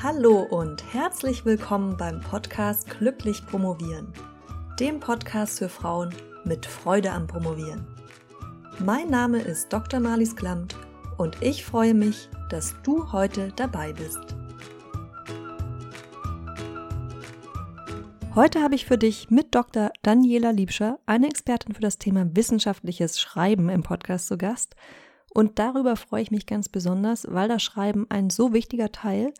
Hallo und herzlich willkommen beim Podcast Glücklich Promovieren, dem Podcast für Frauen mit Freude am Promovieren. Mein Name ist Dr. Marlies Klamt und ich freue mich, dass du heute dabei bist. Heute habe ich für dich mit Dr. Daniela Liebscher, eine Expertin für das Thema wissenschaftliches Schreiben im Podcast zu Gast. Und darüber freue ich mich ganz besonders, weil das Schreiben ein so wichtiger Teil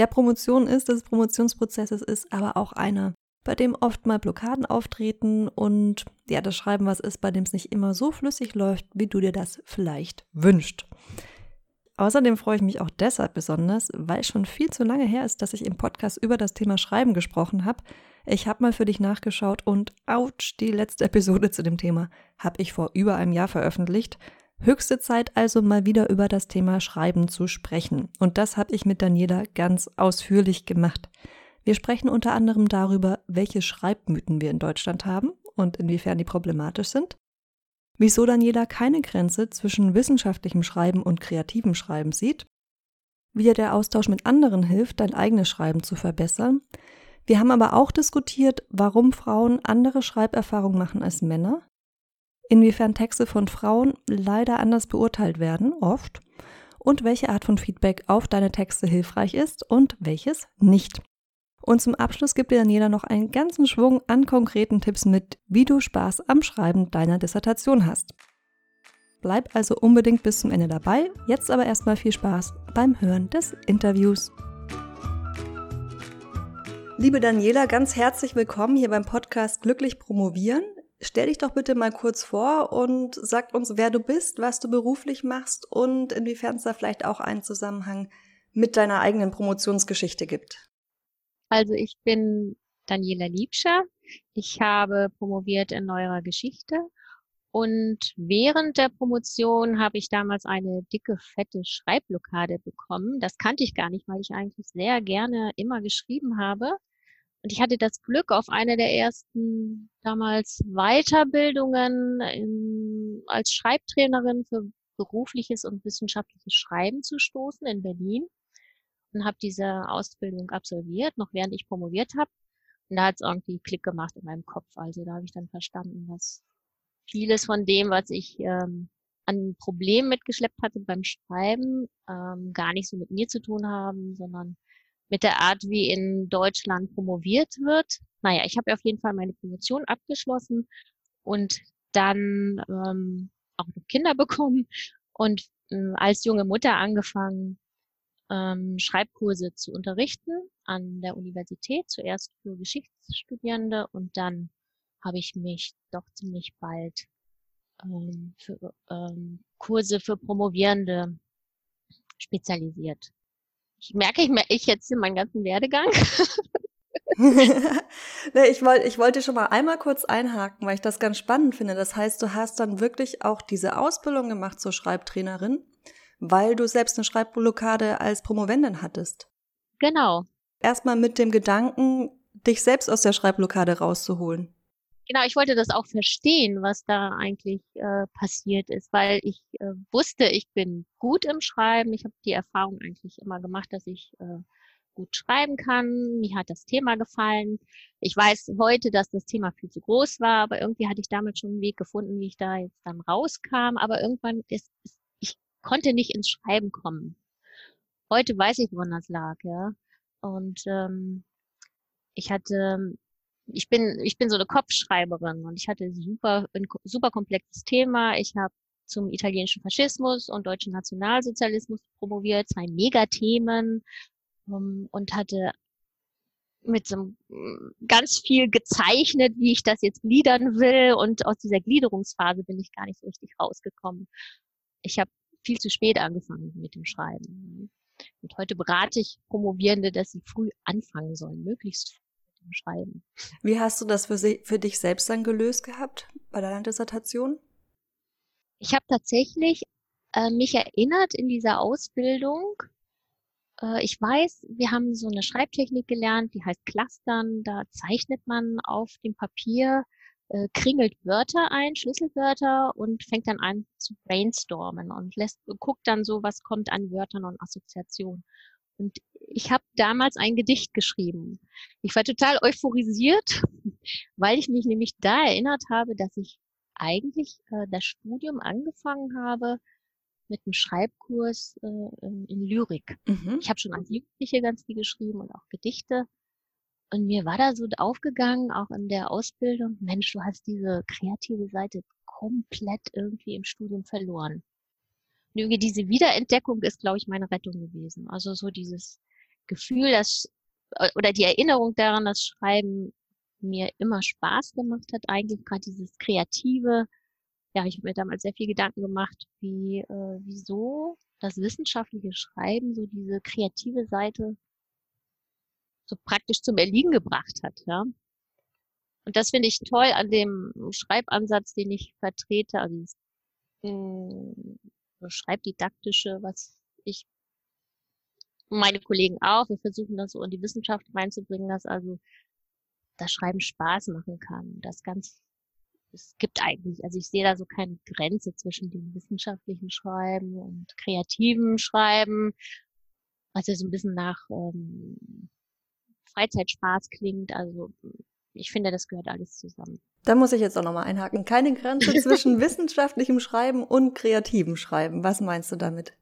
der Promotion ist, des Promotionsprozesses ist, aber auch einer, bei dem oft mal Blockaden auftreten und ja, das Schreiben was ist, bei dem es nicht immer so flüssig läuft, wie du dir das vielleicht wünscht. Außerdem freue ich mich auch deshalb besonders, weil schon viel zu lange her ist, dass ich im Podcast über das Thema Schreiben gesprochen habe. Ich habe mal für dich nachgeschaut und ouch, die letzte Episode zu dem Thema habe ich vor über einem Jahr veröffentlicht. Höchste Zeit also mal wieder über das Thema Schreiben zu sprechen. Und das habe ich mit Daniela ganz ausführlich gemacht. Wir sprechen unter anderem darüber, welche Schreibmythen wir in Deutschland haben und inwiefern die problematisch sind. Wieso Daniela keine Grenze zwischen wissenschaftlichem Schreiben und kreativem Schreiben sieht. Wie dir der Austausch mit anderen hilft, dein eigenes Schreiben zu verbessern. Wir haben aber auch diskutiert, warum Frauen andere Schreiberfahrungen machen als Männer inwiefern Texte von Frauen leider anders beurteilt werden, oft, und welche Art von Feedback auf deine Texte hilfreich ist und welches nicht. Und zum Abschluss gibt dir Daniela noch einen ganzen Schwung an konkreten Tipps mit, wie du Spaß am Schreiben deiner Dissertation hast. Bleib also unbedingt bis zum Ende dabei. Jetzt aber erstmal viel Spaß beim Hören des Interviews. Liebe Daniela, ganz herzlich willkommen hier beim Podcast Glücklich Promovieren. Stell dich doch bitte mal kurz vor und sag uns, wer du bist, was du beruflich machst und inwiefern es da vielleicht auch einen Zusammenhang mit deiner eigenen Promotionsgeschichte gibt. Also ich bin Daniela Liebscher. Ich habe promoviert in neuerer Geschichte und während der Promotion habe ich damals eine dicke, fette Schreibblockade bekommen. Das kannte ich gar nicht, weil ich eigentlich sehr gerne immer geschrieben habe. Und ich hatte das Glück, auf eine der ersten damals Weiterbildungen in, als Schreibtrainerin für berufliches und wissenschaftliches Schreiben zu stoßen in Berlin und habe diese Ausbildung absolviert, noch während ich promoviert habe. Und da hat es irgendwie Klick gemacht in meinem Kopf. Also da habe ich dann verstanden, dass vieles von dem, was ich ähm, an Problemen mitgeschleppt hatte beim Schreiben, ähm, gar nicht so mit mir zu tun haben, sondern mit der Art, wie in Deutschland promoviert wird. Naja, ich habe auf jeden Fall meine Promotion abgeschlossen und dann ähm, auch noch Kinder bekommen und äh, als junge Mutter angefangen, ähm, Schreibkurse zu unterrichten an der Universität, zuerst für Geschichtsstudierende und dann habe ich mich doch ziemlich bald ähm, für ähm, Kurse für Promovierende spezialisiert. Ich merke, ich, ich jetzt meinen ganzen Werdegang. nee, ich, wollte, ich wollte schon mal einmal kurz einhaken, weil ich das ganz spannend finde. Das heißt, du hast dann wirklich auch diese Ausbildung gemacht zur Schreibtrainerin, weil du selbst eine Schreibblockade als Promovendin hattest. Genau. Erstmal mit dem Gedanken, dich selbst aus der Schreibblockade rauszuholen. Genau, ich wollte das auch verstehen, was da eigentlich äh, passiert ist, weil ich äh, wusste, ich bin gut im Schreiben. Ich habe die Erfahrung eigentlich immer gemacht, dass ich äh, gut schreiben kann. Mir hat das Thema gefallen. Ich weiß heute, dass das Thema viel zu groß war, aber irgendwie hatte ich damals schon einen Weg gefunden, wie ich da jetzt dann rauskam. Aber irgendwann ist, ist ich konnte nicht ins Schreiben kommen. Heute weiß ich, woran das lag, ja. Und ähm, ich hatte ich bin, ich bin so eine Kopfschreiberin und ich hatte super, ein super komplexes Thema. Ich habe zum italienischen Faschismus und deutschen Nationalsozialismus promoviert, zwei Megathemen um, ähm, und hatte mit so mm, ganz viel gezeichnet, wie ich das jetzt gliedern will und aus dieser Gliederungsphase bin ich gar nicht so richtig rausgekommen. Ich habe viel zu spät angefangen mit dem Schreiben. Und heute berate ich Promovierende, dass sie früh anfangen sollen, möglichst Schreiben. Wie hast du das für, für dich selbst dann gelöst gehabt bei deiner Dissertation? Ich habe tatsächlich äh, mich erinnert in dieser Ausbildung. Äh, ich weiß, wir haben so eine Schreibtechnik gelernt, die heißt Clustern. Da zeichnet man auf dem Papier, äh, kringelt Wörter ein, Schlüsselwörter und fängt dann an zu brainstormen und lässt, guckt dann so, was kommt an Wörtern und Assoziationen. Und ich habe damals ein Gedicht geschrieben. Ich war total euphorisiert, weil ich mich nämlich da erinnert habe, dass ich eigentlich äh, das Studium angefangen habe mit einem Schreibkurs äh, in Lyrik. Mhm. Ich habe schon als Jugendliche ganz viel geschrieben und auch Gedichte. Und mir war da so aufgegangen, auch in der Ausbildung, Mensch, du hast diese kreative Seite komplett irgendwie im Studium verloren. Und irgendwie diese Wiederentdeckung ist, glaube ich, meine Rettung gewesen. Also so dieses Gefühl, dass, oder die Erinnerung daran, dass Schreiben mir immer Spaß gemacht hat, eigentlich gerade dieses kreative. Ja, ich habe mir damals sehr viel Gedanken gemacht, wie, äh, wieso das wissenschaftliche Schreiben so diese kreative Seite so praktisch zum Erliegen gebracht hat, ja. Und das finde ich toll an dem Schreibansatz, den ich vertrete, also mh, hm, Schreibdidaktische, was ich meine Kollegen auch, wir versuchen das so in die Wissenschaft reinzubringen, dass also das Schreiben Spaß machen kann. Das ganz, es gibt eigentlich, also ich sehe da so keine Grenze zwischen dem wissenschaftlichen Schreiben und kreativen Schreiben, was ja so ein bisschen nach ähm, Freizeitspaß klingt. Also ich finde, das gehört alles zusammen. Da muss ich jetzt auch nochmal einhaken. Keine Grenze zwischen wissenschaftlichem Schreiben und kreativem Schreiben. Was meinst du damit?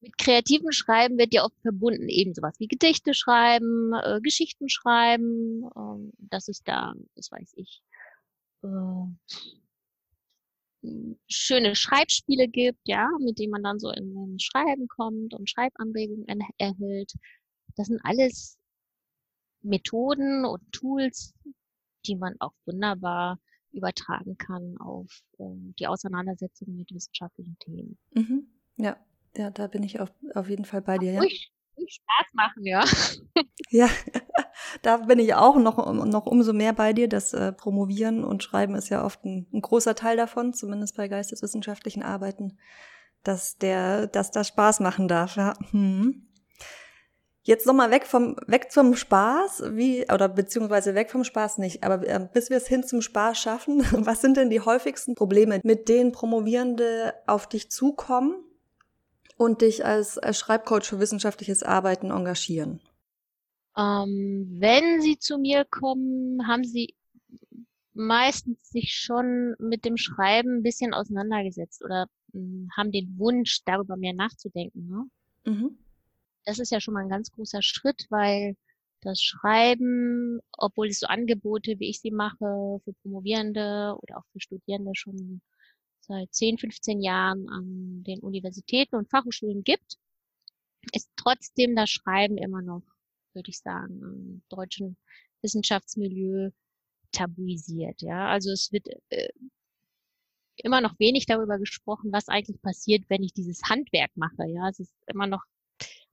Mit kreativem Schreiben wird ja oft verbunden eben sowas wie Gedichte schreiben, äh, Geschichten schreiben. Äh, das ist da, das weiß ich, äh, schöne Schreibspiele gibt, ja, mit denen man dann so in ein Schreiben kommt und Schreibanregungen erhält. Das sind alles Methoden und Tools, die man auch wunderbar übertragen kann auf ähm, die Auseinandersetzung mit wissenschaftlichen Themen. Mhm. Ja, ja, da bin ich auf, auf jeden Fall bei dir. Ja. Ruhig, ruhig Spaß machen, ja. ja, da bin ich auch noch, noch umso mehr bei dir. Das äh, Promovieren und Schreiben ist ja oft ein, ein, großer Teil davon, zumindest bei geisteswissenschaftlichen Arbeiten, dass der, dass das Spaß machen darf. Ja. Hm. Jetzt nochmal weg vom, weg zum Spaß, wie, oder beziehungsweise weg vom Spaß nicht, aber äh, bis wir es hin zum Spaß schaffen, was sind denn die häufigsten Probleme, mit denen Promovierende auf dich zukommen und dich als, als Schreibcoach für wissenschaftliches Arbeiten engagieren? Ähm, wenn sie zu mir kommen, haben sie meistens sich schon mit dem Schreiben ein bisschen auseinandergesetzt oder mh, hm, haben den Wunsch, darüber mehr nachzudenken. Ne? Mhm das ist ja schon mal ein ganz großer Schritt, weil das Schreiben, obwohl es so Angebote, wie ich sie mache, für Promovierende oder auch für Studierende schon seit 10, 15 Jahren an den Universitäten und Fachhochschulen gibt, ist trotzdem das Schreiben immer noch, würde ich sagen, im deutschen Wissenschaftsmilieu tabuisiert. Ja, also es wird äh, immer noch wenig darüber gesprochen, was eigentlich passiert, wenn ich dieses Handwerk mache. Ja, es ist immer noch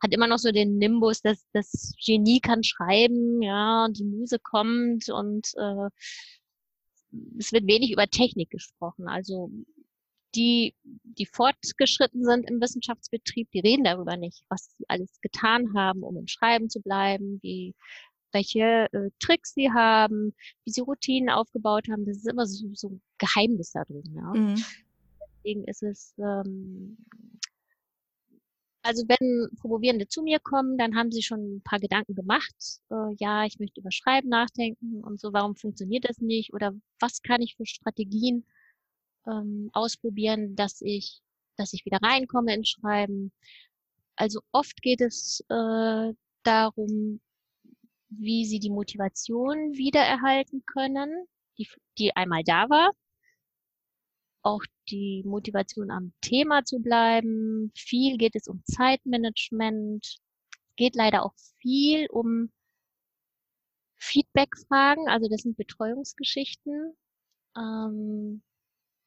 hat immer noch so den Nimbus, dass das Genie kann schreiben, ja, die Muse kommt und äh, es wird wenig über Technik gesprochen. Also die, die fortgeschritten sind im Wissenschaftsbetrieb, die reden darüber nicht, was sie alles getan haben, um im Schreiben zu bleiben, wie welche äh, Tricks sie haben, wie sie Routinen aufgebaut haben. Das ist immer so, so ein Geheimnis da drin. Ja. Mhm. Deswegen ist es ähm, also wenn Promovierende zu mir kommen, dann haben sie schon ein paar Gedanken gemacht. Äh, ja, ich möchte über Schreiben nachdenken und so, warum funktioniert das nicht? Oder was kann ich für Strategien ähm, ausprobieren, dass ich, dass ich wieder reinkomme ins Schreiben? Also oft geht es äh, darum, wie sie die Motivation wiedererhalten können, die, die einmal da war auch die Motivation am Thema zu bleiben. Viel geht es um Zeitmanagement. Geht leider auch viel um Feedback-Fragen, also das sind Betreuungsgeschichten. Ähm,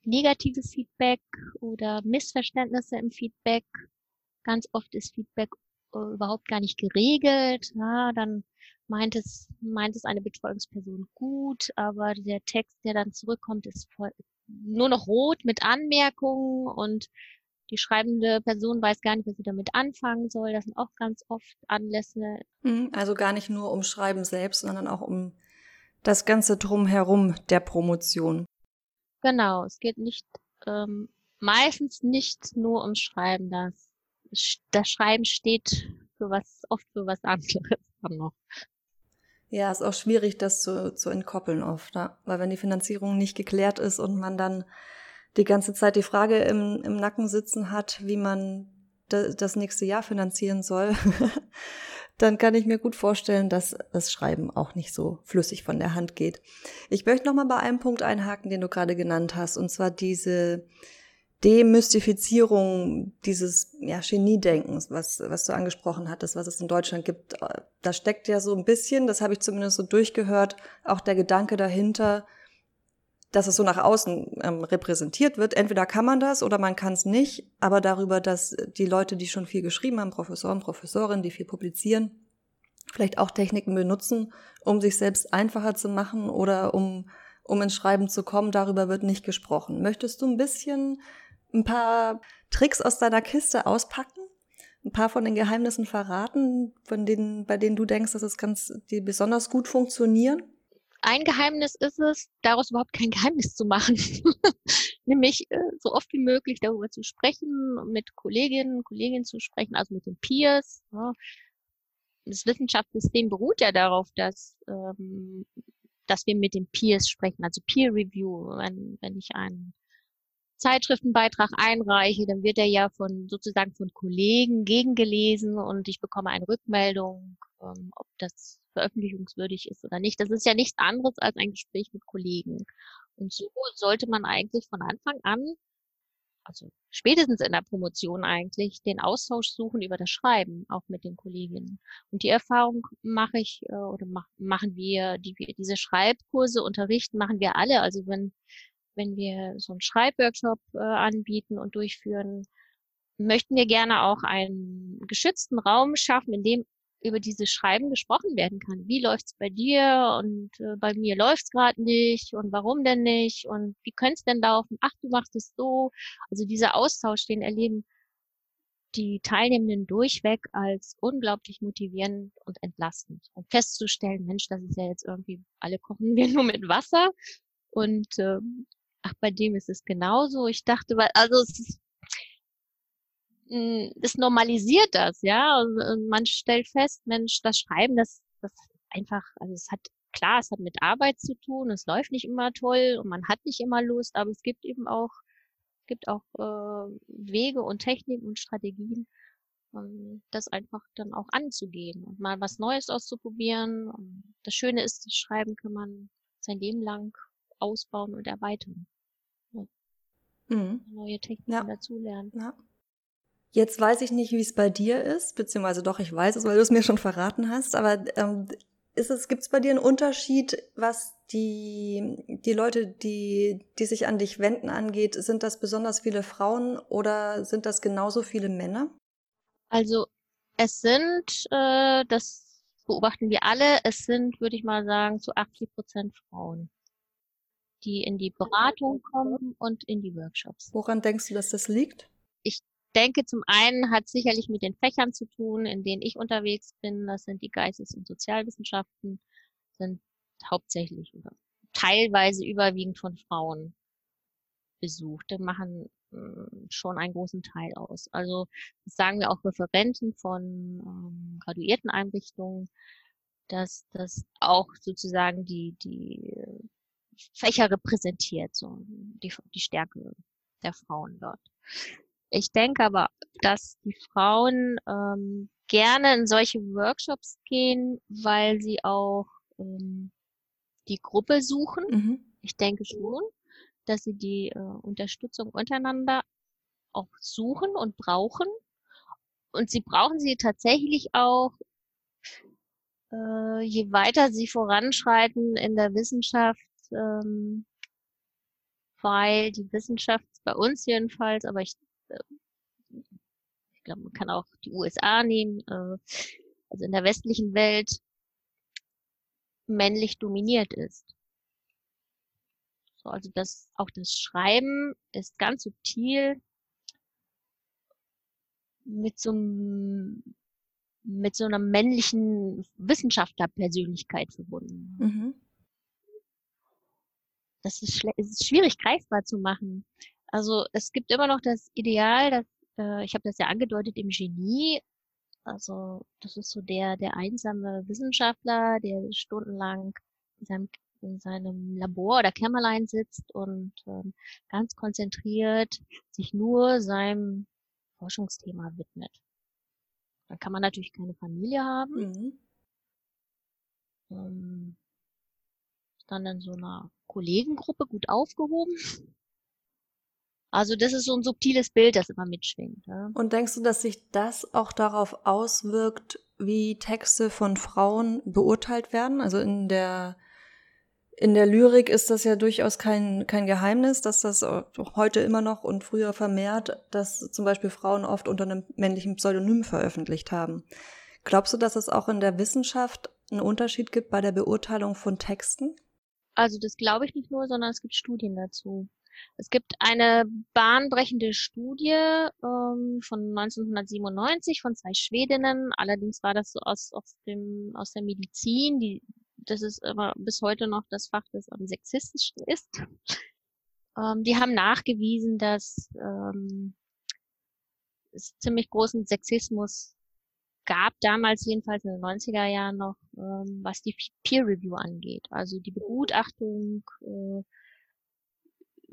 negatives Feedback oder Missverständnisse im Feedback. Ganz oft ist Feedback äh, überhaupt gar nicht geregelt. Ja, dann meint es, meint es eine Betreuungsperson gut, aber der Text, der dann zurückkommt, ist voll, nur noch rot mit Anmerkungen und die schreibende Person weiß gar nicht, was sie damit anfangen soll. Das sind auch ganz oft Anlässe. Mhm, also gar nicht nur um Schreiben selbst, sondern auch um das ganze Drumherum der Promotion. Genau, es geht nicht ähm, meistens nicht nur ums Schreiben. Das, das Schreiben steht für was, oft für was anderes dann noch. Ja, ist auch schwierig, das zu, zu entkoppeln oft, ne? weil wenn die Finanzierung nicht geklärt ist und man dann die ganze Zeit die Frage im, im Nacken sitzen hat, wie man das nächste Jahr finanzieren soll, dann kann ich mir gut vorstellen, dass das Schreiben auch nicht so flüssig von der Hand geht. Ich möchte noch mal bei einem Punkt einhaken, den du gerade genannt hast, und zwar diese Demystifizierung dieses ja, Geniedenkens, was, was du angesprochen hattest, was es in Deutschland gibt. Da steckt ja so ein bisschen, das habe ich zumindest so durchgehört, auch der Gedanke dahinter, dass es so nach außen ähm, repräsentiert wird. Entweder kann man das oder man kann es nicht, aber darüber, dass die Leute, die schon viel geschrieben haben, Professoren, Professorinnen, die viel publizieren, vielleicht auch Techniken benutzen, um sich selbst einfacher zu machen oder um, um ins Schreiben zu kommen, darüber wird nicht gesprochen. Möchtest du ein bisschen ein paar Tricks aus deiner Kiste auspacken? Ein paar von den Geheimnissen verraten, von denen, bei denen du denkst, dass es ganz, die besonders gut funktionieren? Ein Geheimnis ist es, daraus überhaupt kein Geheimnis zu machen. Nämlich äh, so oft wie möglich darüber zu sprechen, mit Kolleginnen, Kollegen zu sprechen, also mit den Peers. Ja. Das Wissenschaftssystem beruht ja darauf, dass, ähm, dass wir mit den Peers sprechen, also Peer Review. Wenn, wenn ich einen Zeitschriftenbeitrag einreiche, dann wird er ja von sozusagen von Kollegen gegengelesen und ich bekomme eine Rückmeldung, ähm, ob das veröffentlichungswürdig ist oder nicht. Das ist ja nichts anderes als ein Gespräch mit Kollegen. Und so sollte man eigentlich von Anfang an, also spätestens in der Promotion eigentlich, den Austausch suchen über das Schreiben, auch mit den Kolleginnen. Und die Erfahrung mache ich äh, oder mach, machen wir, die wir diese Schreibkurse unterrichten, machen wir alle. Also wenn wenn wir so einen Schreibworkshop äh, anbieten und durchführen, möchten wir gerne auch einen geschützten Raum schaffen, in dem über dieses Schreiben gesprochen werden kann. Wie läuft's bei dir und äh, bei mir läuft's gerade nicht und warum denn nicht und wie könnte denn laufen? Ach, du machst es so. Also dieser Austausch, den erleben die Teilnehmenden durchweg als unglaublich motivierend und entlastend. Und festzustellen, Mensch, das ist ja jetzt irgendwie, alle kochen wir nur mit Wasser und ähm, ach, bei dem ist es genauso. Ich dachte, weil, also es ist, das normalisiert das, ja. Und man stellt fest, Mensch, das Schreiben, das, das einfach, also es hat, klar, es hat mit Arbeit zu tun, es läuft nicht immer toll und man hat nicht immer Lust, aber es gibt eben auch, gibt auch äh, Wege und Techniken und Strategien, um das einfach dann auch anzugehen und mal was Neues auszuprobieren. Und das Schöne ist, das Schreiben kann man sein Leben lang ausbauen und erweitern. Ja. Mhm. Neue Techniken ja. dazulernen. Ja. Jetzt weiß ich nicht, wie es bei dir ist, beziehungsweise doch, ich weiß es, weil du es mir schon verraten hast, aber ähm, ist es, gibt es bei dir einen Unterschied, was die, die Leute, die, die sich an dich wenden angeht? Sind das besonders viele Frauen oder sind das genauso viele Männer? Also es sind, äh, das beobachten wir alle, es sind, würde ich mal sagen, zu 80 Prozent Frauen die in die Beratung kommen und in die Workshops. Woran denkst du, dass das liegt? Ich denke, zum einen hat sicherlich mit den Fächern zu tun, in denen ich unterwegs bin. Das sind die Geistes- und Sozialwissenschaften, sind hauptsächlich oder teilweise überwiegend von Frauen besucht. Die machen hm, schon einen großen Teil aus. Also sagen wir auch Referenten von ähm, graduierten Einrichtungen, dass das auch sozusagen die, die Fächer repräsentiert, so die, die Stärke der Frauen dort. Ich denke aber, dass die Frauen ähm, gerne in solche Workshops gehen, weil sie auch ähm, die Gruppe suchen. Mhm. Ich denke schon, dass sie die äh, Unterstützung untereinander auch suchen und brauchen. Und sie brauchen sie tatsächlich auch, äh, je weiter sie voranschreiten in der Wissenschaft, ähm, weil die Wissenschaft bei uns jedenfalls, aber ich, ich glaube, man kann auch die USA nehmen, äh, also in der westlichen Welt männlich dominiert ist. So, also das, auch das Schreiben ist ganz subtil mit so einem mit so einer männlichen Wissenschaftlerpersönlichkeit verbunden. Mhm das ist, ist schwierig greifbar zu machen. Also es gibt immer noch das Ideal, dass, äh, ich habe das ja angedeutet, im Genie Also das ist so der, der einsame Wissenschaftler, der stundenlang in seinem, in seinem Labor oder Kämmerlein sitzt und ähm, ganz konzentriert sich nur seinem Forschungsthema widmet. Dann kann man natürlich keine Familie haben. Mhm. Ähm, dann in so einer Kollegengruppe gut aufgehoben. Also das ist so ein subtiles Bild, das immer mitschwingt. Ja. Und denkst du, dass sich das auch darauf auswirkt, wie Texte von Frauen beurteilt werden? Also in der in der Lyrik ist das ja durchaus kein, kein Geheimnis, dass das heute immer noch und früher vermehrt, dass zum Beispiel Frauen oft unter einem männlichen Pseudonym veröffentlicht haben. Glaubst du, dass es auch in der Wissenschaft einen Unterschied gibt bei der Beurteilung von Texten? Also das glaube ich nicht nur, sondern es gibt Studien dazu. Es gibt eine bahnbrechende Studie ähm, von 1997 von zwei Schwedinnen. Allerdings war das so aus, aus, dem, aus der Medizin. Die, das ist aber bis heute noch das Fach, das am sexistischsten ist. Ähm, die haben nachgewiesen, dass ähm, es ziemlich großen Sexismus gab damals jedenfalls in den 90er Jahren noch, ähm, was die Peer Review angeht. Also die Begutachtung äh,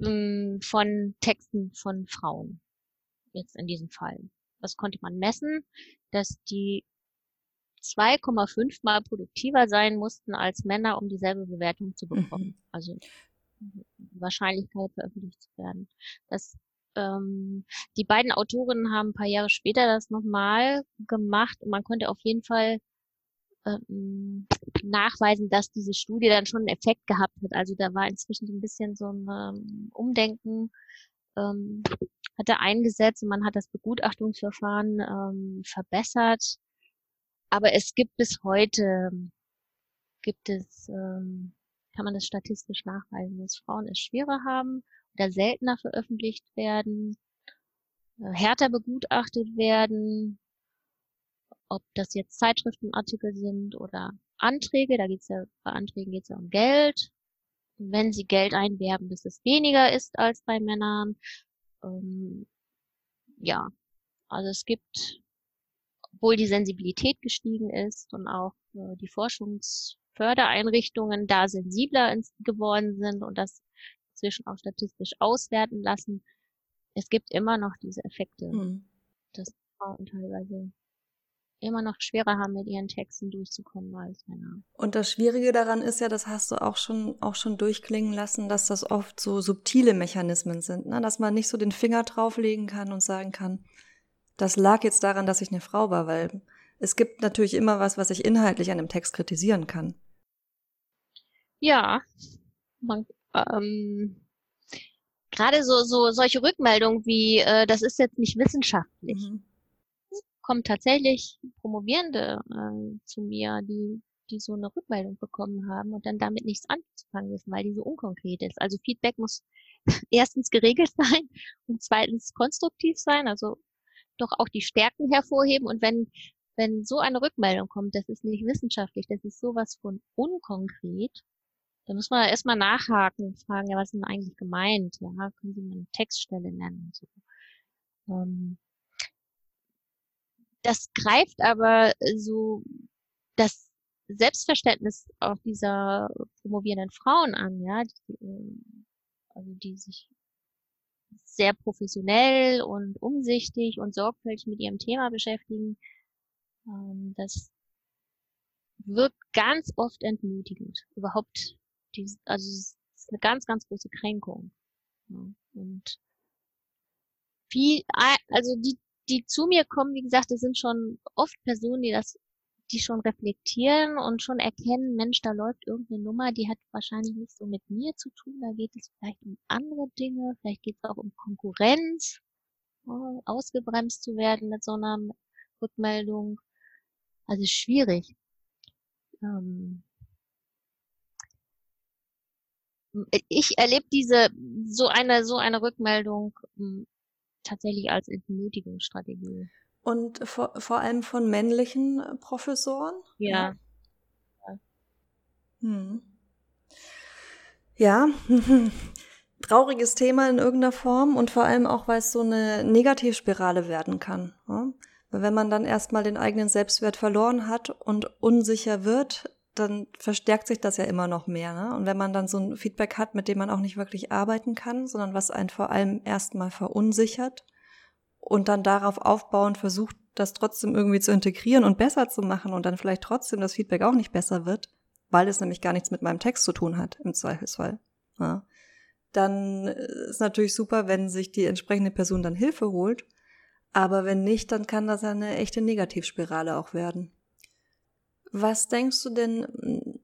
ähm, von Texten von Frauen. Jetzt in diesem Fall. Was konnte man messen? Dass die 2,5 mal produktiver sein mussten als Männer, um dieselbe Bewertung zu bekommen. Mhm. Also Wahrscheinlichkeit veröffentlicht zu werden. Das ähm, die beiden Autorinnen haben ein paar Jahre später das nochmal gemacht und man konnte auf jeden Fall ähm, nachweisen, dass diese Studie dann schon einen Effekt gehabt hat. Also da war inzwischen so ein bisschen so ein ähm, Umdenken, ähm, hat er eingesetzt und man hat das Begutachtungsverfahren ähm, verbessert. Aber es gibt bis heute, gibt es, ähm, kann man das statistisch nachweisen, dass Frauen es schwerer haben oder seltener veröffentlicht werden, äh, härter begutachtet werden, ob das jetzt Zeitschriftenartikel sind oder Anträge, da geht's ja, bei Anträgen geht's ja um Geld. Wenn sie Geld einwerben, dass es weniger ist als bei Männern. Ähm, ja, also es gibt, obwohl die Sensibilität gestiegen ist und auch äh, die Forschungsfördereinrichtungen da sensibler geworden sind und das inzwischen auch statistisch auswerten lassen. Es gibt immer noch diese Effekte, mhm. dass Frauen teilweise immer noch schwerer haben, mit ihren Texten durchzukommen als Männer. Und das Schwierige daran ist ja, das hast du auch schon, auch schon durchklingen lassen, dass das oft so subtile Mechanismen sind, ne? dass man nicht so den Finger drauflegen kann und sagen kann, das lag jetzt daran, dass ich eine Frau war, weil es gibt natürlich immer was, was ich inhaltlich an dem Text kritisieren kann. Ja, man, ähm, gerade so, so solche Rückmeldungen wie, äh, das ist jetzt nicht wissenschaftlich. Mhm. Kommen tatsächlich Promovierende äh, zu mir, die, die so eine Rückmeldung bekommen haben und dann damit nichts anzufangen wissen, weil die so unkonkret ist. Also Feedback muss erstens geregelt sein und zweitens konstruktiv sein, also doch auch die Stärken hervorheben und wenn wenn so eine Rückmeldung kommt, das ist nicht wissenschaftlich, das ist sowas von unkonkret, da muss man erstmal nachhaken und fragen, ja, was ist denn eigentlich gemeint? Ja, können Sie mal eine Textstelle nennen und so. Ähm, das greift aber so das Selbstverständnis auch dieser promovierenden Frauen an, ja, die, ähm, also die sich sehr professionell und umsichtig und sorgfältig mit ihrem Thema beschäftigen. Ähm, das wirkt ganz oft entmutigend, überhaupt also es ist eine ganz, ganz große Kränkung. Und viel, also die, die zu mir kommen, wie gesagt, das sind schon oft Personen, die das, die schon reflektieren und schon erkennen, Mensch, da läuft irgendeine Nummer, die hat wahrscheinlich nicht so mit mir zu tun, da geht es vielleicht um andere Dinge, vielleicht geht es auch um Konkurrenz, ja, ausgebremst zu werden mit so einer Rückmeldung. Also schwierig. Ähm, ich erlebe diese so eine so eine Rückmeldung hm, tatsächlich als Entmutigungsstrategie. Und vor, vor allem von männlichen äh, Professoren? Ja. Ja. Hm. ja. Trauriges Thema in irgendeiner Form und vor allem auch, weil es so eine Negativspirale werden kann. Ja? Wenn man dann erstmal den eigenen Selbstwert verloren hat und unsicher wird, dann verstärkt sich das ja immer noch mehr. Ne? Und wenn man dann so ein Feedback hat, mit dem man auch nicht wirklich arbeiten kann, sondern was einen vor allem erstmal verunsichert und dann darauf aufbauend versucht, das trotzdem irgendwie zu integrieren und besser zu machen und dann vielleicht trotzdem das Feedback auch nicht besser wird, weil es nämlich gar nichts mit meinem Text zu tun hat, im Zweifelsfall. Ja? Dann ist natürlich super, wenn sich die entsprechende Person dann Hilfe holt. Aber wenn nicht, dann kann das eine echte Negativspirale auch werden. Was denkst du denn,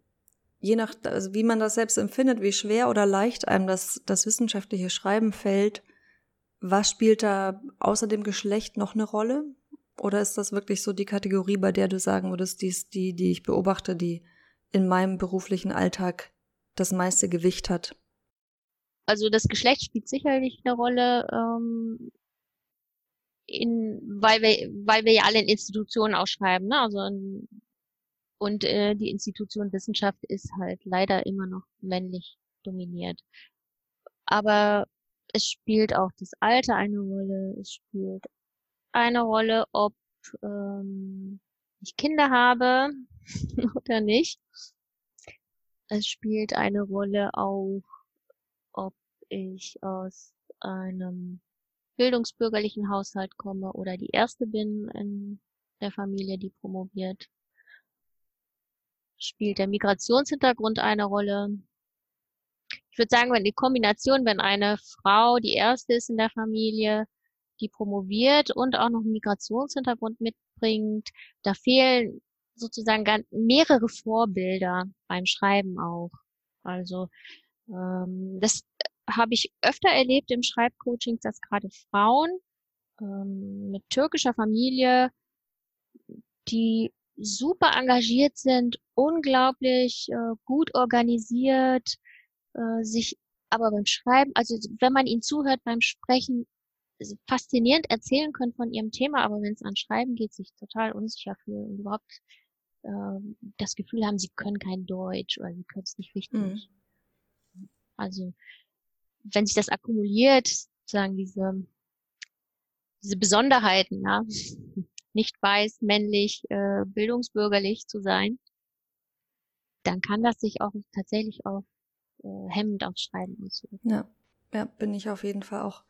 je nach, also wie man das selbst empfindet, wie schwer oder leicht einem das, das wissenschaftliche Schreiben fällt, was spielt da außer dem Geschlecht noch eine Rolle? Oder ist das wirklich so die Kategorie, bei der du sagen würdest, die ist die, die ich beobachte, die in meinem beruflichen Alltag das meiste Gewicht hat? Also das Geschlecht spielt sicherlich eine Rolle, ähm, in, weil wir, weil wir ja alle in Institutionen ausschreiben, ne? Also in, und äh, die Institution Wissenschaft ist halt leider immer noch männlich dominiert. Aber es spielt auch das Alter eine Rolle. Es spielt eine Rolle, ob ähm, ich Kinder habe oder nicht. Es spielt eine Rolle auch, ob ich aus einem bildungsbürgerlichen Haushalt komme oder die erste bin in der Familie, die promoviert spielt der Migrationshintergrund eine Rolle. Ich würde sagen, wenn die Kombination, wenn eine Frau die erste ist in der Familie, die promoviert und auch noch einen Migrationshintergrund mitbringt, da fehlen sozusagen mehrere Vorbilder beim Schreiben auch. Also ähm, das habe ich öfter erlebt im Schreibcoaching, dass gerade Frauen ähm, mit türkischer Familie, die super engagiert sind, unglaublich äh, gut organisiert, äh, sich aber beim Schreiben, also wenn man ihnen zuhört beim Sprechen, faszinierend erzählen können von ihrem Thema, aber wenn es an Schreiben geht, sich total unsicher fühlen und überhaupt äh, das Gefühl haben, sie können kein Deutsch oder sie können es nicht richtig. Mhm. Also wenn sich das akkumuliert, sagen diese diese Besonderheiten, ja, nicht weiß, männlich, äh, bildungsbürgerlich zu sein, dann kann das sich auch tatsächlich auch äh, hemmend aufs Schreiben auswirken. Ja. ja, bin ich auf jeden Fall auch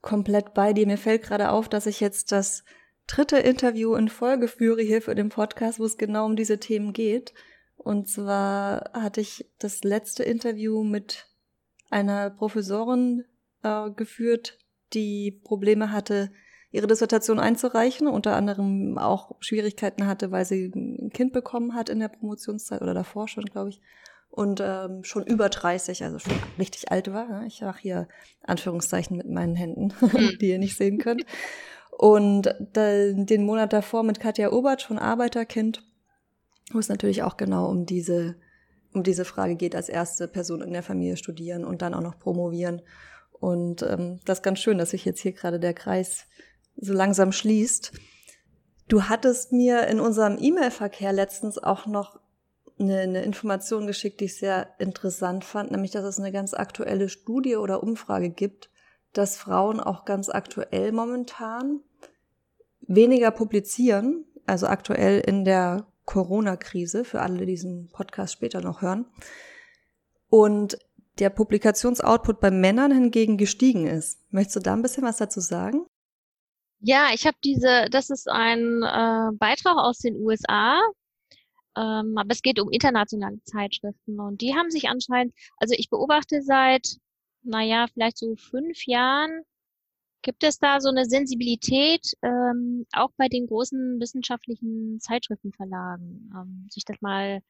komplett bei dir. Mir fällt gerade auf, dass ich jetzt das dritte Interview in Folge führe hier für den Podcast, wo es genau um diese Themen geht. Und zwar hatte ich das letzte Interview mit einer Professorin äh, geführt, die Probleme hatte, ihre Dissertation einzureichen, unter anderem auch Schwierigkeiten hatte, weil sie ein Kind bekommen hat in der Promotionszeit oder davor schon, glaube ich. Und ähm, schon über 30, also schon richtig alt war. Ne? Ich mache hier Anführungszeichen mit meinen Händen, hm. die ihr nicht sehen könnt. Und den Monat davor mit Katja Obert, schon Arbeiterkind, wo es natürlich auch genau um diese, um diese Frage geht, als erste Person in der Familie studieren und dann auch noch promovieren. Und ähm, das ist ganz schön, dass sich jetzt hier gerade der Kreis so langsam schließt. Du hattest mir in unserem E-Mail-Verkehr letztens auch noch eine, eine Information geschickt, die ich sehr interessant fand, nämlich dass es eine ganz aktuelle Studie oder Umfrage gibt, dass Frauen auch ganz aktuell momentan weniger publizieren, also aktuell in der Corona-Krise, für alle, die diesen Podcast später noch hören. Und der Publikationsoutput bei Männern hingegen gestiegen ist. Möchtest du da ein bisschen was dazu sagen? Ja, ich habe diese, das ist ein äh, Beitrag aus den USA, ähm, aber es geht um internationale Zeitschriften und die haben sich anscheinend, also ich beobachte seit, naja, vielleicht so fünf Jahren, gibt es da so eine Sensibilität, ähm, auch bei den großen wissenschaftlichen Zeitschriftenverlagen, ähm, sich das mal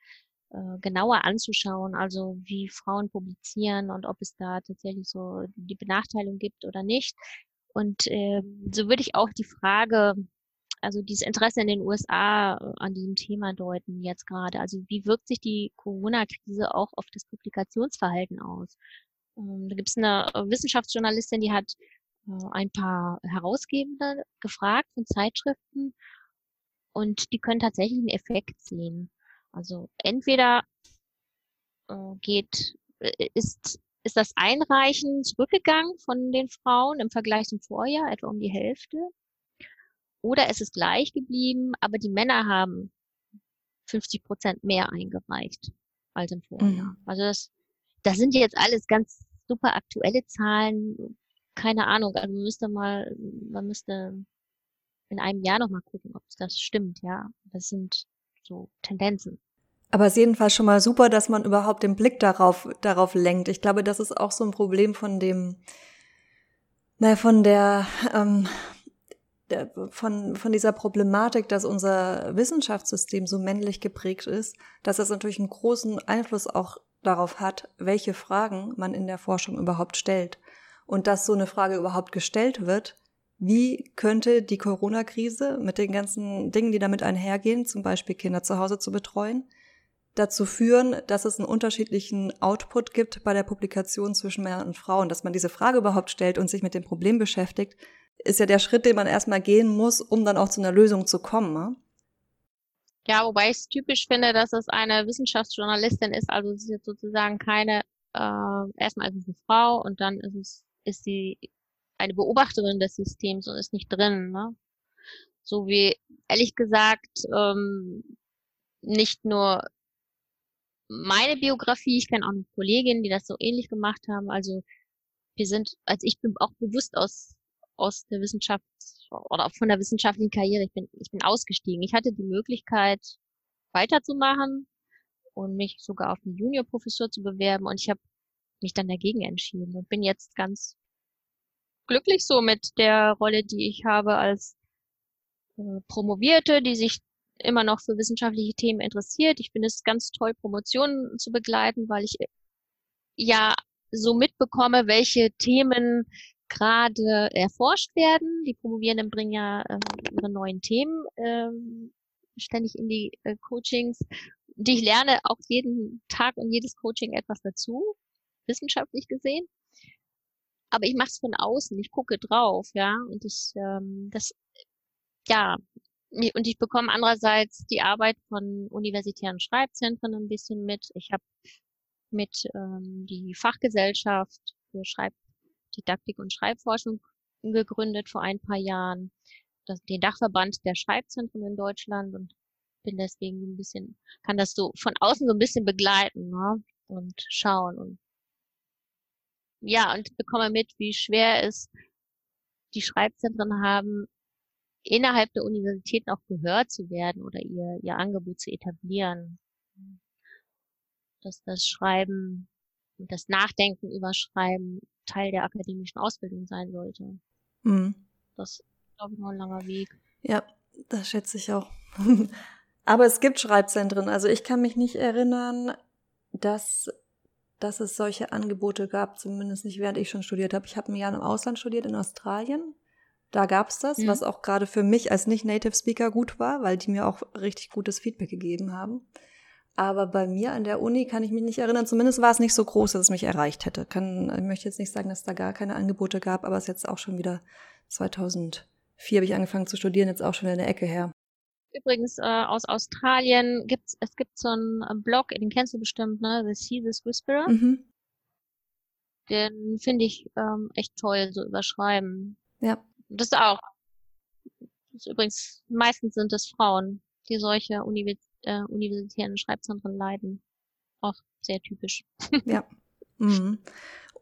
äh, genauer anzuschauen, also wie Frauen publizieren und ob es da tatsächlich so die Benachteiligung gibt oder nicht. Und äh, so würde ich auch die Frage, also dieses Interesse in den USA äh, an diesem Thema deuten jetzt gerade. Also wie wirkt sich die Corona-Krise auch auf das Publikationsverhalten aus? Ähm, da gibt es eine Wissenschaftsjournalistin, die hat äh, ein paar Herausgebende gefragt von Zeitschriften und die können tatsächlich einen Effekt sehen. Also entweder äh, geht, äh, ist ist das Einreichen zurückgegangen von den Frauen im Vergleich zum Vorjahr, etwa um die Hälfte. oder es ist gleich geblieben, aber die Männer haben 50 Prozent mehr eingereicht als im Vorjahr. Mhm. Also das, das sind jetzt alles ganz super aktuelle Zahlen. Keine Ahnung, also man müsste mal, man müsste in einem Jahr noch mal gucken, ob das stimmt, ja. Das sind so Tendenzen. Aber es ist jedenfalls schon mal super, dass man überhaupt den Blick darauf, darauf lenkt. Ich glaube, das ist auch so ein Problem von dem, naja, von der, ähm, der, von, von dieser Problematik, dass unser Wissenschaftssystem so männlich geprägt ist, dass das natürlich einen großen Einfluss auch darauf hat, welche Fragen man in der Forschung überhaupt stellt. Und dass so eine Frage überhaupt gestellt wird, wie könnte die Corona-Krise mit den ganzen Dingen, die damit einhergehen, zum Beispiel Kinder zu Hause zu betreuen, dazu führen, dass es einen unterschiedlichen Output gibt bei der Publikation zwischen Männern und Frauen. Dass man diese Frage überhaupt stellt und sich mit dem Problem beschäftigt, ist ja der Schritt, den man erstmal gehen muss, um dann auch zu einer Lösung zu kommen. Ne? Ja, wobei ich es typisch finde, dass es eine Wissenschaftsjournalistin ist. Also es ist jetzt sozusagen keine, äh, erstmal ist es eine Frau und dann ist es, ist sie eine Beobachterin des Systems und ist nicht drin. Ne? So wie, ehrlich gesagt, ähm, nicht nur meine Biografie, ich kenne auch noch Kolleginnen, die das so ähnlich gemacht haben. Also wir sind, also ich bin auch bewusst aus, aus der Wissenschaft oder auch von der wissenschaftlichen Karriere, ich bin, ich bin ausgestiegen. Ich hatte die Möglichkeit, weiterzumachen und mich sogar auf eine Juniorprofessur zu bewerben und ich habe mich dann dagegen entschieden und bin jetzt ganz glücklich so mit der Rolle, die ich habe als äh, Promovierte, die sich immer noch für wissenschaftliche Themen interessiert. Ich finde es ganz toll, Promotionen zu begleiten, weil ich ja so mitbekomme, welche Themen gerade erforscht werden. Die Promovierenden bringen ja äh, ihre neuen Themen ähm, ständig in die äh, Coachings. Die ich lerne auch jeden Tag und jedes Coaching etwas dazu, wissenschaftlich gesehen. Aber ich mache es von außen, ich gucke drauf, ja. Und ich, ähm, das, ja, und ich bekomme andererseits die Arbeit von universitären Schreibzentren ein bisschen mit. Ich habe mit ähm, die Fachgesellschaft für Schreibdidaktik und Schreibforschung gegründet vor ein paar Jahren, das, den Dachverband der Schreibzentren in Deutschland und bin deswegen so ein bisschen, kann das so von außen so ein bisschen begleiten ne? und schauen und ja, und bekomme mit, wie schwer es die Schreibzentren haben, innerhalb der Universitäten auch gehört zu werden oder ihr, ihr Angebot zu etablieren. Dass das Schreiben und das Nachdenken über Schreiben Teil der akademischen Ausbildung sein sollte. Mhm. Das ist, glaube ich, noch ein langer Weg. Ja, das schätze ich auch. Aber es gibt Schreibzentren. Also ich kann mich nicht erinnern, dass, dass es solche Angebote gab, zumindest nicht während ich schon studiert habe. Ich habe ein Jahr im Ausland studiert, in Australien. Da gab's das, mhm. was auch gerade für mich als Nicht-Native Speaker gut war, weil die mir auch richtig gutes Feedback gegeben haben. Aber bei mir an der Uni kann ich mich nicht erinnern, zumindest war es nicht so groß, dass es mich erreicht hätte. Kann, ich möchte jetzt nicht sagen, dass es da gar keine Angebote gab, aber es ist jetzt auch schon wieder 2004 habe ich angefangen zu studieren, jetzt auch schon in der Ecke her. Übrigens äh, aus Australien gibt's es gibt so einen Blog, den kennst du bestimmt, ne? The Sea This Whisperer. Mhm. Den finde ich ähm, echt toll, so überschreiben. Ja. Das auch. Das übrigens, meistens sind es Frauen, die solche Univers äh, universitären Schreibzentren leiden. Auch sehr typisch. ja. Mhm.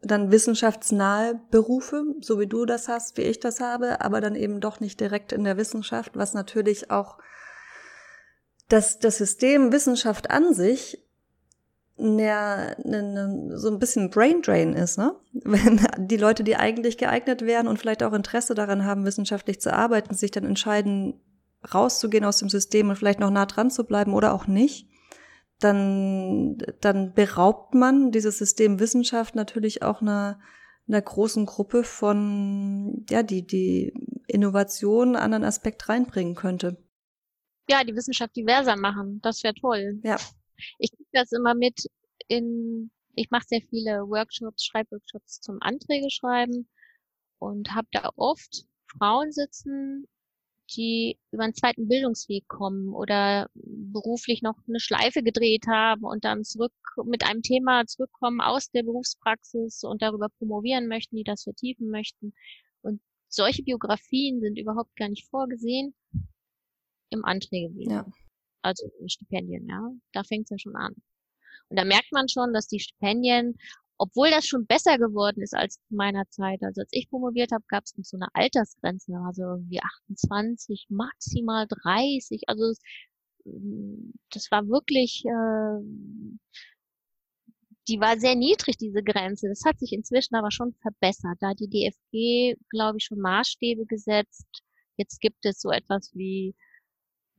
Dann wissenschaftsnahe Berufe, so wie du das hast, wie ich das habe, aber dann eben doch nicht direkt in der Wissenschaft, was natürlich auch das, das System Wissenschaft an sich ja, ne, ne, so ein bisschen Brain Drain ist, ne? Wenn die Leute, die eigentlich geeignet wären und vielleicht auch Interesse daran haben, wissenschaftlich zu arbeiten, sich dann entscheiden, rauszugehen aus dem System und vielleicht noch nah dran zu bleiben oder auch nicht, dann, dann beraubt man dieses System Wissenschaft natürlich auch einer, einer großen Gruppe von, ja, die, die Innovation, einen anderen Aspekt reinbringen könnte. Ja, die Wissenschaft diverser machen. Das wäre toll. Ja. Ich kriege das immer mit in, ich mache sehr viele Workshops, Schreibworkshops zum Anträge schreiben und habe da oft Frauen sitzen, die über einen zweiten Bildungsweg kommen oder beruflich noch eine Schleife gedreht haben und dann zurück mit einem Thema zurückkommen aus der Berufspraxis und darüber promovieren möchten, die das vertiefen möchten. Und solche Biografien sind überhaupt gar nicht vorgesehen im Anträgewesen. Ja. Also Stipendien, ja. Da fängt es ja schon an. Und da merkt man schon, dass die Stipendien, obwohl das schon besser geworden ist als zu meiner Zeit, also als ich promoviert habe, gab es noch so eine Altersgrenze, also irgendwie 28, maximal 30. Also das, das war wirklich, äh, die war sehr niedrig, diese Grenze. Das hat sich inzwischen aber schon verbessert. Da hat die DFG, glaube ich, schon Maßstäbe gesetzt. Jetzt gibt es so etwas wie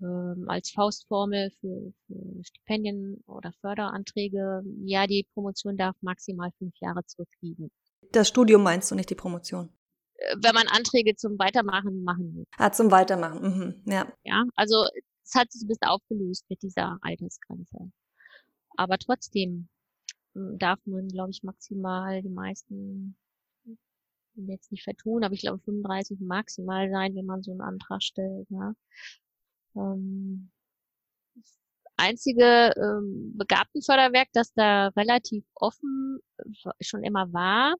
ähm, als Faustformel für, für Stipendien oder Förderanträge, ja, die Promotion darf maximal fünf Jahre zurückliegen. Das Studium meinst du nicht die Promotion? Äh, wenn man Anträge zum Weitermachen machen will. Ah, zum Weitermachen, mhm. ja. Ja, also es hat sich ein bisschen aufgelöst mit dieser Altersgrenze. Aber trotzdem hm, darf man, glaube ich, maximal die meisten jetzt nicht vertun, aber ich glaube 35 maximal sein, wenn man so einen Antrag stellt. Ne? Ähm, das einzige ähm, Begabtenförderwerk, das da relativ offen schon immer war,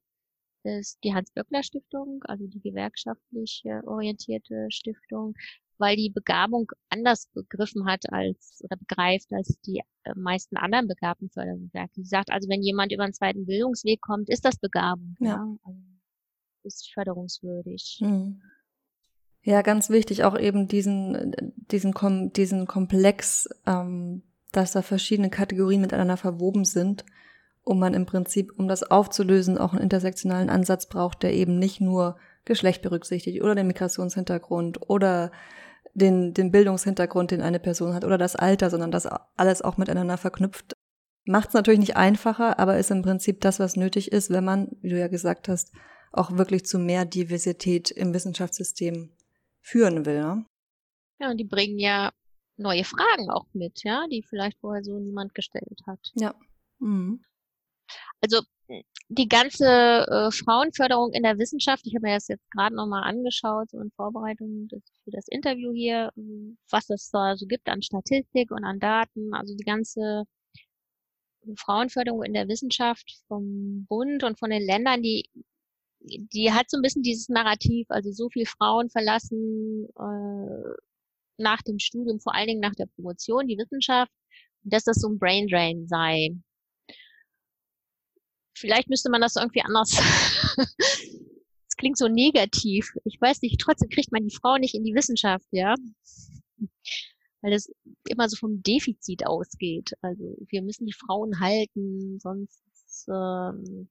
ist die Hans-Böckler-Stiftung, also die gewerkschaftlich orientierte Stiftung, weil die Begabung anders begriffen hat als oder begreift als die äh, meisten anderen Begabtenförderwerke. Sie sagt also, wenn jemand über einen zweiten Bildungsweg kommt, ist das Begabung. Ja. ja? Also, ist förderungswürdig. Mhm. Ja, ganz wichtig, auch eben diesen, diesen, Kom diesen Komplex, ähm, dass da verschiedene Kategorien miteinander verwoben sind, um man im Prinzip, um das aufzulösen, auch einen intersektionalen Ansatz braucht, der eben nicht nur Geschlecht berücksichtigt oder den Migrationshintergrund oder den, den Bildungshintergrund, den eine Person hat oder das Alter, sondern das alles auch miteinander verknüpft. Macht es natürlich nicht einfacher, aber ist im Prinzip das, was nötig ist, wenn man, wie du ja gesagt hast, auch wirklich zu mehr Diversität im Wissenschaftssystem führen will. Ne? Ja, und die bringen ja neue Fragen auch mit, ja, die vielleicht vorher so niemand gestellt hat. Ja. Mhm. Also die ganze äh, Frauenförderung in der Wissenschaft, ich habe mir das jetzt gerade nochmal angeschaut, so in Vorbereitung des, für das Interview hier, was es da so gibt an Statistik und an Daten, also die ganze Frauenförderung in der Wissenschaft vom Bund und von den Ländern, die die hat so ein bisschen dieses Narrativ, also so viel Frauen verlassen äh, nach dem Studium, vor allen Dingen nach der Promotion, die Wissenschaft, dass das so ein Brain Drain sei. Vielleicht müsste man das irgendwie anders. Es klingt so negativ. Ich weiß nicht, trotzdem kriegt man die Frau nicht in die Wissenschaft, ja. Weil das immer so vom Defizit ausgeht. Also wir müssen die Frauen halten, sonst ähm,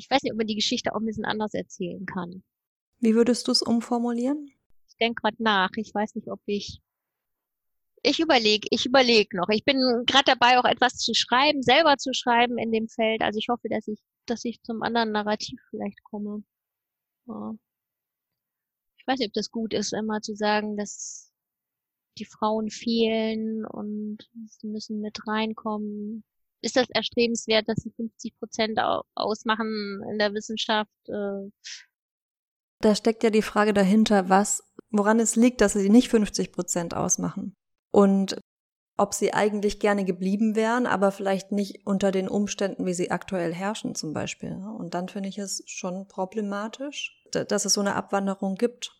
ich weiß nicht, ob man die Geschichte auch ein bisschen anders erzählen kann. Wie würdest du es umformulieren? Ich denke gerade nach. Ich weiß nicht, ob ich. Ich überlege, ich überlege noch. Ich bin gerade dabei, auch etwas zu schreiben, selber zu schreiben in dem Feld. Also ich hoffe, dass ich, dass ich zum anderen Narrativ vielleicht komme. Ja. Ich weiß nicht, ob das gut ist, immer zu sagen, dass die Frauen fehlen und sie müssen mit reinkommen ist das erstrebenswert, dass sie 50 Prozent ausmachen in der Wissenschaft? Äh? Da steckt ja die Frage dahinter, was, woran es liegt, dass sie nicht 50 Prozent ausmachen. Und ob sie eigentlich gerne geblieben wären, aber vielleicht nicht unter den Umständen, wie sie aktuell herrschen zum Beispiel. Und dann finde ich es schon problematisch, dass es so eine Abwanderung gibt.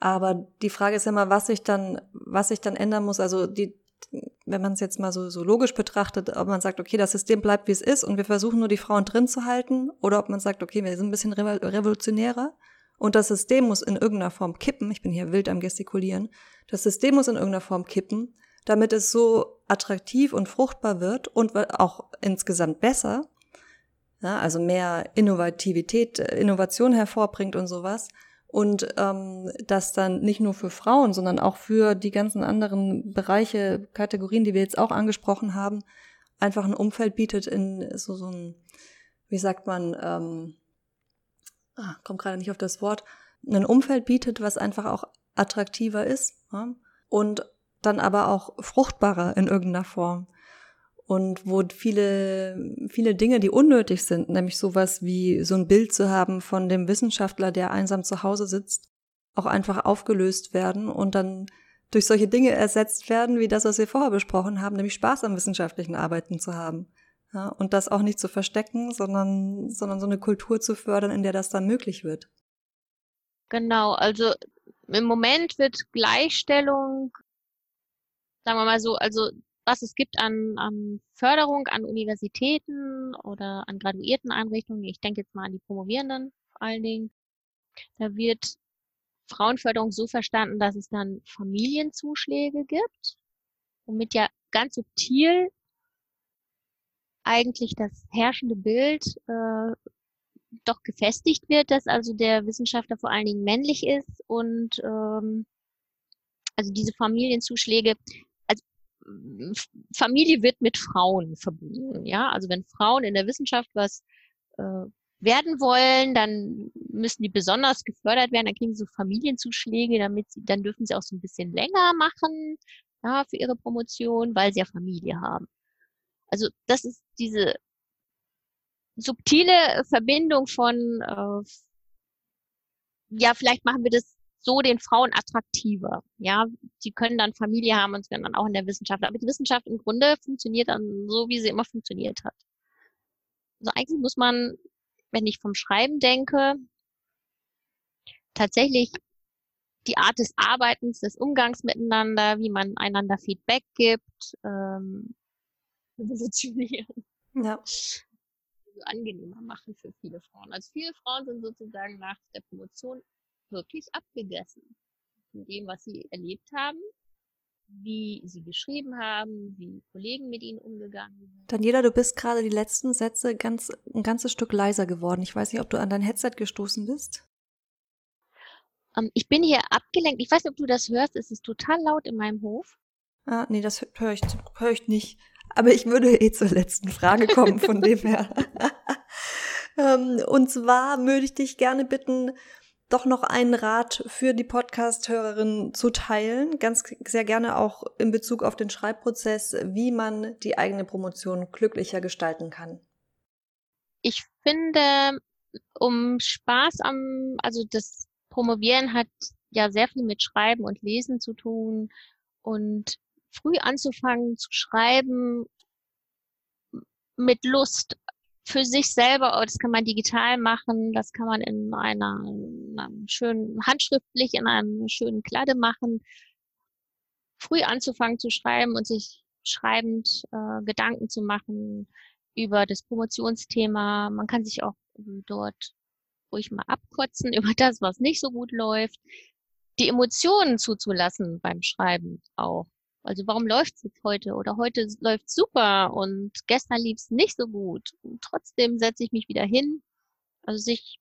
Aber die Frage ist ja immer, was sich dann, was sich dann ändern muss. Also die, wenn man es jetzt mal so, so logisch betrachtet, ob man sagt, okay, das System bleibt, wie es ist und wir versuchen nur die Frauen drin zu halten, oder ob man sagt, okay, wir sind ein bisschen revolutionärer und das System muss in irgendeiner Form kippen, ich bin hier wild am gestikulieren, das System muss in irgendeiner Form kippen, damit es so attraktiv und fruchtbar wird und auch insgesamt besser, ja, also mehr Innovativität, Innovation hervorbringt und sowas, und ähm, das dann nicht nur für Frauen, sondern auch für die ganzen anderen Bereiche, Kategorien, die wir jetzt auch angesprochen haben, einfach ein Umfeld bietet in so so ein, wie sagt man, ähm, ah, kommt gerade nicht auf das Wort, ein Umfeld bietet, was einfach auch attraktiver ist ja? und dann aber auch fruchtbarer in irgendeiner Form und wo viele, viele Dinge, die unnötig sind, nämlich sowas wie so ein Bild zu haben von dem Wissenschaftler, der einsam zu Hause sitzt, auch einfach aufgelöst werden und dann durch solche Dinge ersetzt werden, wie das, was wir vorher besprochen haben, nämlich Spaß am wissenschaftlichen Arbeiten zu haben. Ja, und das auch nicht zu verstecken, sondern, sondern so eine Kultur zu fördern, in der das dann möglich wird. Genau, also im Moment wird Gleichstellung, sagen wir mal so, also was es gibt an, an Förderung an Universitäten oder an Graduierteneinrichtungen, ich denke jetzt mal an die Promovierenden vor allen Dingen, da wird Frauenförderung so verstanden, dass es dann Familienzuschläge gibt, womit ja ganz subtil eigentlich das herrschende Bild äh, doch gefestigt wird, dass also der Wissenschaftler vor allen Dingen männlich ist und ähm, also diese Familienzuschläge, Familie wird mit Frauen verbunden, ja, also wenn Frauen in der Wissenschaft was äh, werden wollen, dann müssen die besonders gefördert werden, dann kriegen sie so Familienzuschläge, damit sie, dann dürfen sie auch so ein bisschen länger machen, ja, für ihre Promotion, weil sie ja Familie haben. Also das ist diese subtile Verbindung von, äh, ja, vielleicht machen wir das so den Frauen attraktiver. Ja, sie können dann Familie haben und können dann auch in der Wissenschaft. Aber die Wissenschaft im Grunde funktioniert dann so, wie sie immer funktioniert hat. Also eigentlich muss man, wenn ich vom Schreiben denke, tatsächlich die Art des Arbeitens, des Umgangs miteinander, wie man einander Feedback gibt, ähm, revolutionieren. Ja angenehmer machen für viele Frauen. Also viele Frauen sind sozusagen nach der Promotion wirklich abgegessen von dem, was sie erlebt haben, wie sie geschrieben haben, wie Kollegen mit ihnen umgegangen sind. Daniela, du bist gerade die letzten Sätze ganz, ein ganzes Stück leiser geworden. Ich weiß nicht, ob du an dein Headset gestoßen bist. Um, ähm, ich bin hier abgelenkt. Ich weiß nicht, ob du das hörst. Es ist total laut in meinem Hof. Ah, nee, das höre ich, hör ich nicht. Aber ich würde eh zur letzten Frage kommen, von dem her. Ähm, und zwar würde ich dich gerne bitten, doch noch einen Rat für die Podcast-Hörerin zu teilen, ganz sehr gerne auch in Bezug auf den Schreibprozess, wie man die eigene Promotion glücklicher gestalten kann. Ich finde, um Spaß am, also das Promovieren hat ja sehr viel mit Schreiben und Lesen zu tun und früh anzufangen zu schreiben mit Lust für sich selber, oh, das kann man digital machen, das kann man in einer, in einem schönen, handschriftlich in einem schönen Kladde machen, früh anzufangen zu schreiben und sich schreibend äh, Gedanken zu machen über das Promotionsthema. Man kann sich auch dort ruhig mal abkotzen über das, was nicht so gut läuft. Die Emotionen zuzulassen beim Schreiben auch. Also warum läuft es jetzt heute? Oder heute läuft super und gestern lief es nicht so gut. Und trotzdem setze ich mich wieder hin. Also sich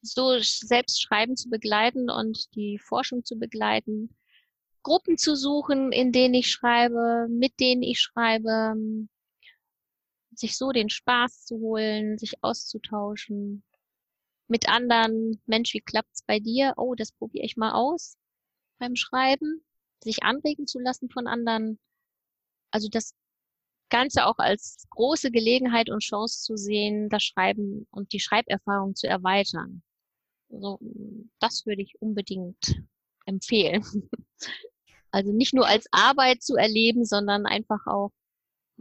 so selbst schreiben zu begleiten und die Forschung zu begleiten. Gruppen zu suchen, in denen ich schreibe, mit denen ich schreibe, sich so den Spaß zu holen, sich auszutauschen mit anderen. Mensch, wie klappt's bei dir? Oh, das probiere ich mal aus beim Schreiben sich anregen zu lassen von anderen. Also das Ganze auch als große Gelegenheit und Chance zu sehen, das Schreiben und die Schreiberfahrung zu erweitern. Also das würde ich unbedingt empfehlen. Also nicht nur als Arbeit zu erleben, sondern einfach auch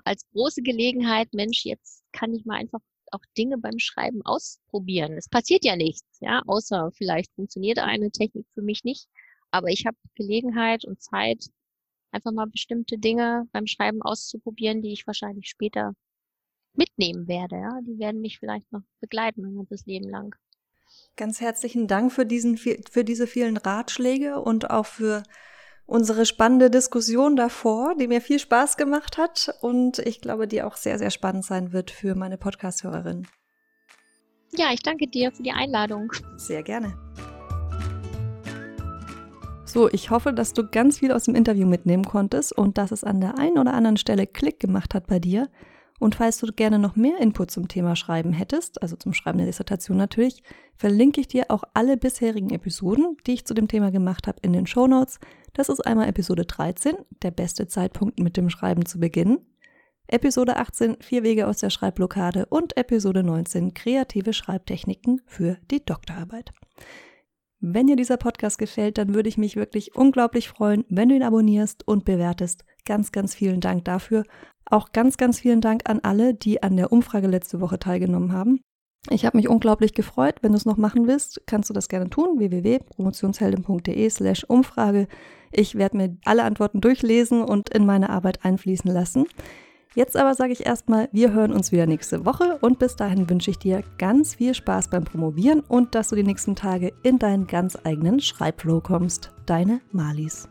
als große Gelegenheit, Mensch, jetzt kann ich mal einfach auch Dinge beim Schreiben ausprobieren. Es passiert ja nichts, ja, außer vielleicht funktioniert eine Technik für mich nicht. Aber ich habe Gelegenheit und Zeit, einfach mal bestimmte Dinge beim Schreiben auszuprobieren, die ich wahrscheinlich später mitnehmen werde. Ja? Die werden mich vielleicht noch begleiten mein ganzes Leben lang. Ganz herzlichen Dank für, diesen, für diese vielen Ratschläge und auch für unsere spannende Diskussion davor, die mir viel Spaß gemacht hat und ich glaube, die auch sehr, sehr spannend sein wird für meine Podcast-Hörerin. Ja, ich danke dir für die Einladung. Sehr gerne. So, ich hoffe, dass du ganz viel aus dem Interview mitnehmen konntest und dass es an der einen oder anderen Stelle Klick gemacht hat bei dir. Und falls du gerne noch mehr Input zum Thema Schreiben hättest, also zum Schreiben der Dissertation natürlich, verlinke ich dir auch alle bisherigen Episoden, die ich zu dem Thema gemacht habe, in den Show Notes. Das ist einmal Episode 13, der beste Zeitpunkt mit dem Schreiben zu beginnen. Episode 18, vier Wege aus der Schreibblockade und Episode 19, kreative Schreibtechniken für die Doktorarbeit. Wenn dir dieser Podcast gefällt, dann würde ich mich wirklich unglaublich freuen, wenn du ihn abonnierst und bewertest. Ganz, ganz vielen Dank dafür. Auch ganz, ganz vielen Dank an alle, die an der Umfrage letzte Woche teilgenommen haben. Ich habe mich unglaublich gefreut. Wenn du es noch machen willst, kannst du das gerne tun. www.promotionsheldin.de slash Umfrage. Ich werde mir alle Antworten durchlesen und in meine Arbeit einfließen lassen. Jetzt aber sage ich erstmal, wir hören uns wieder nächste Woche und bis dahin wünsche ich dir ganz viel Spaß beim Promovieren und dass du die nächsten Tage in deinen ganz eigenen Schreibflow kommst. Deine Malis.